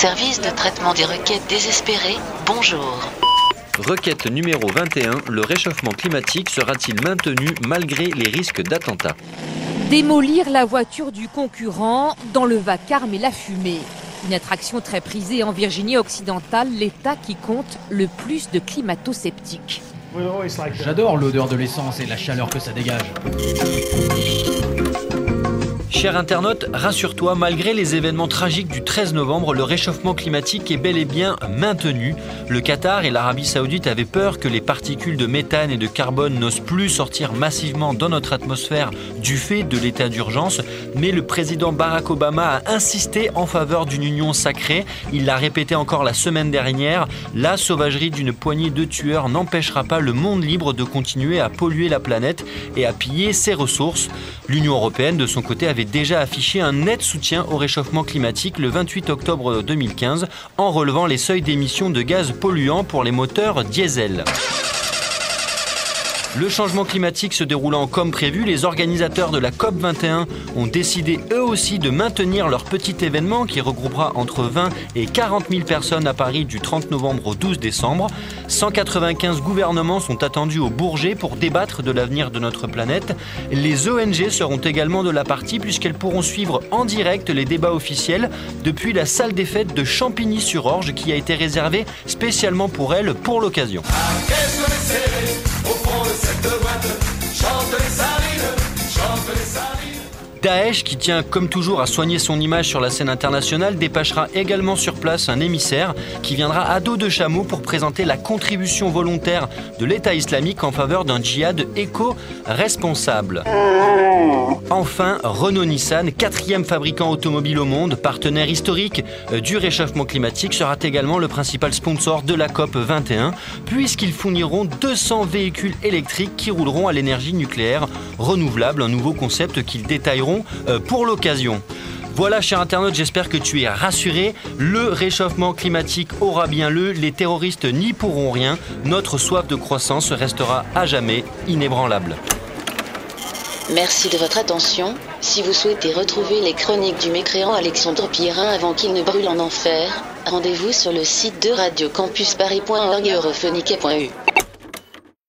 Service de traitement des requêtes désespérées, bonjour. Requête numéro 21, le réchauffement climatique sera-t-il maintenu malgré les risques d'attentats? Démolir la voiture du concurrent dans le vacarme et la fumée. Une attraction très prisée en Virginie occidentale, l'État qui compte le plus de climato-sceptiques. J'adore l'odeur de l'essence et la chaleur que ça dégage. Cher internaute, rassure-toi, malgré les événements tragiques du 13 novembre, le réchauffement climatique est bel et bien maintenu. Le Qatar et l'Arabie saoudite avaient peur que les particules de méthane et de carbone n'osent plus sortir massivement dans notre atmosphère du fait de l'état d'urgence, mais le président Barack Obama a insisté en faveur d'une union sacrée. Il l'a répété encore la semaine dernière, la sauvagerie d'une poignée de tueurs n'empêchera pas le monde libre de continuer à polluer la planète et à piller ses ressources. L'Union européenne, de son côté, avait déjà affiché un net soutien au réchauffement climatique le 28 octobre 2015 en relevant les seuils d'émissions de gaz polluants pour les moteurs diesel. Le changement climatique se déroulant comme prévu, les organisateurs de la COP21 ont décidé eux aussi de maintenir leur petit événement qui regroupera entre 20 et 40 000 personnes à Paris du 30 novembre au 12 décembre. 195 gouvernements sont attendus au Bourget pour débattre de l'avenir de notre planète. Les ONG seront également de la partie puisqu'elles pourront suivre en direct les débats officiels depuis la salle des fêtes de Champigny-sur-Orge qui a été réservée spécialement pour elles pour l'occasion. Daesh, qui tient comme toujours à soigner son image sur la scène internationale, dépêchera également sur place un émissaire qui viendra à dos de chameau pour présenter la contribution volontaire de l'État islamique en faveur d'un djihad éco-responsable. Enfin, Renault-Nissan, quatrième fabricant automobile au monde, partenaire historique euh, du réchauffement climatique, sera également le principal sponsor de la COP 21, puisqu'ils fourniront 200 véhicules électriques qui rouleront à l'énergie nucléaire renouvelable, un nouveau concept qu'ils détailleront euh, pour l'occasion. Voilà, cher internaute, j'espère que tu es rassuré. Le réchauffement climatique aura bien lieu, les terroristes n'y pourront rien. Notre soif de croissance restera à jamais inébranlable. Merci de votre attention. Si vous souhaitez retrouver les chroniques du mécréant Alexandre Pierrin avant qu'il ne brûle en enfer, rendez-vous sur le site de radiocampusparis.org et.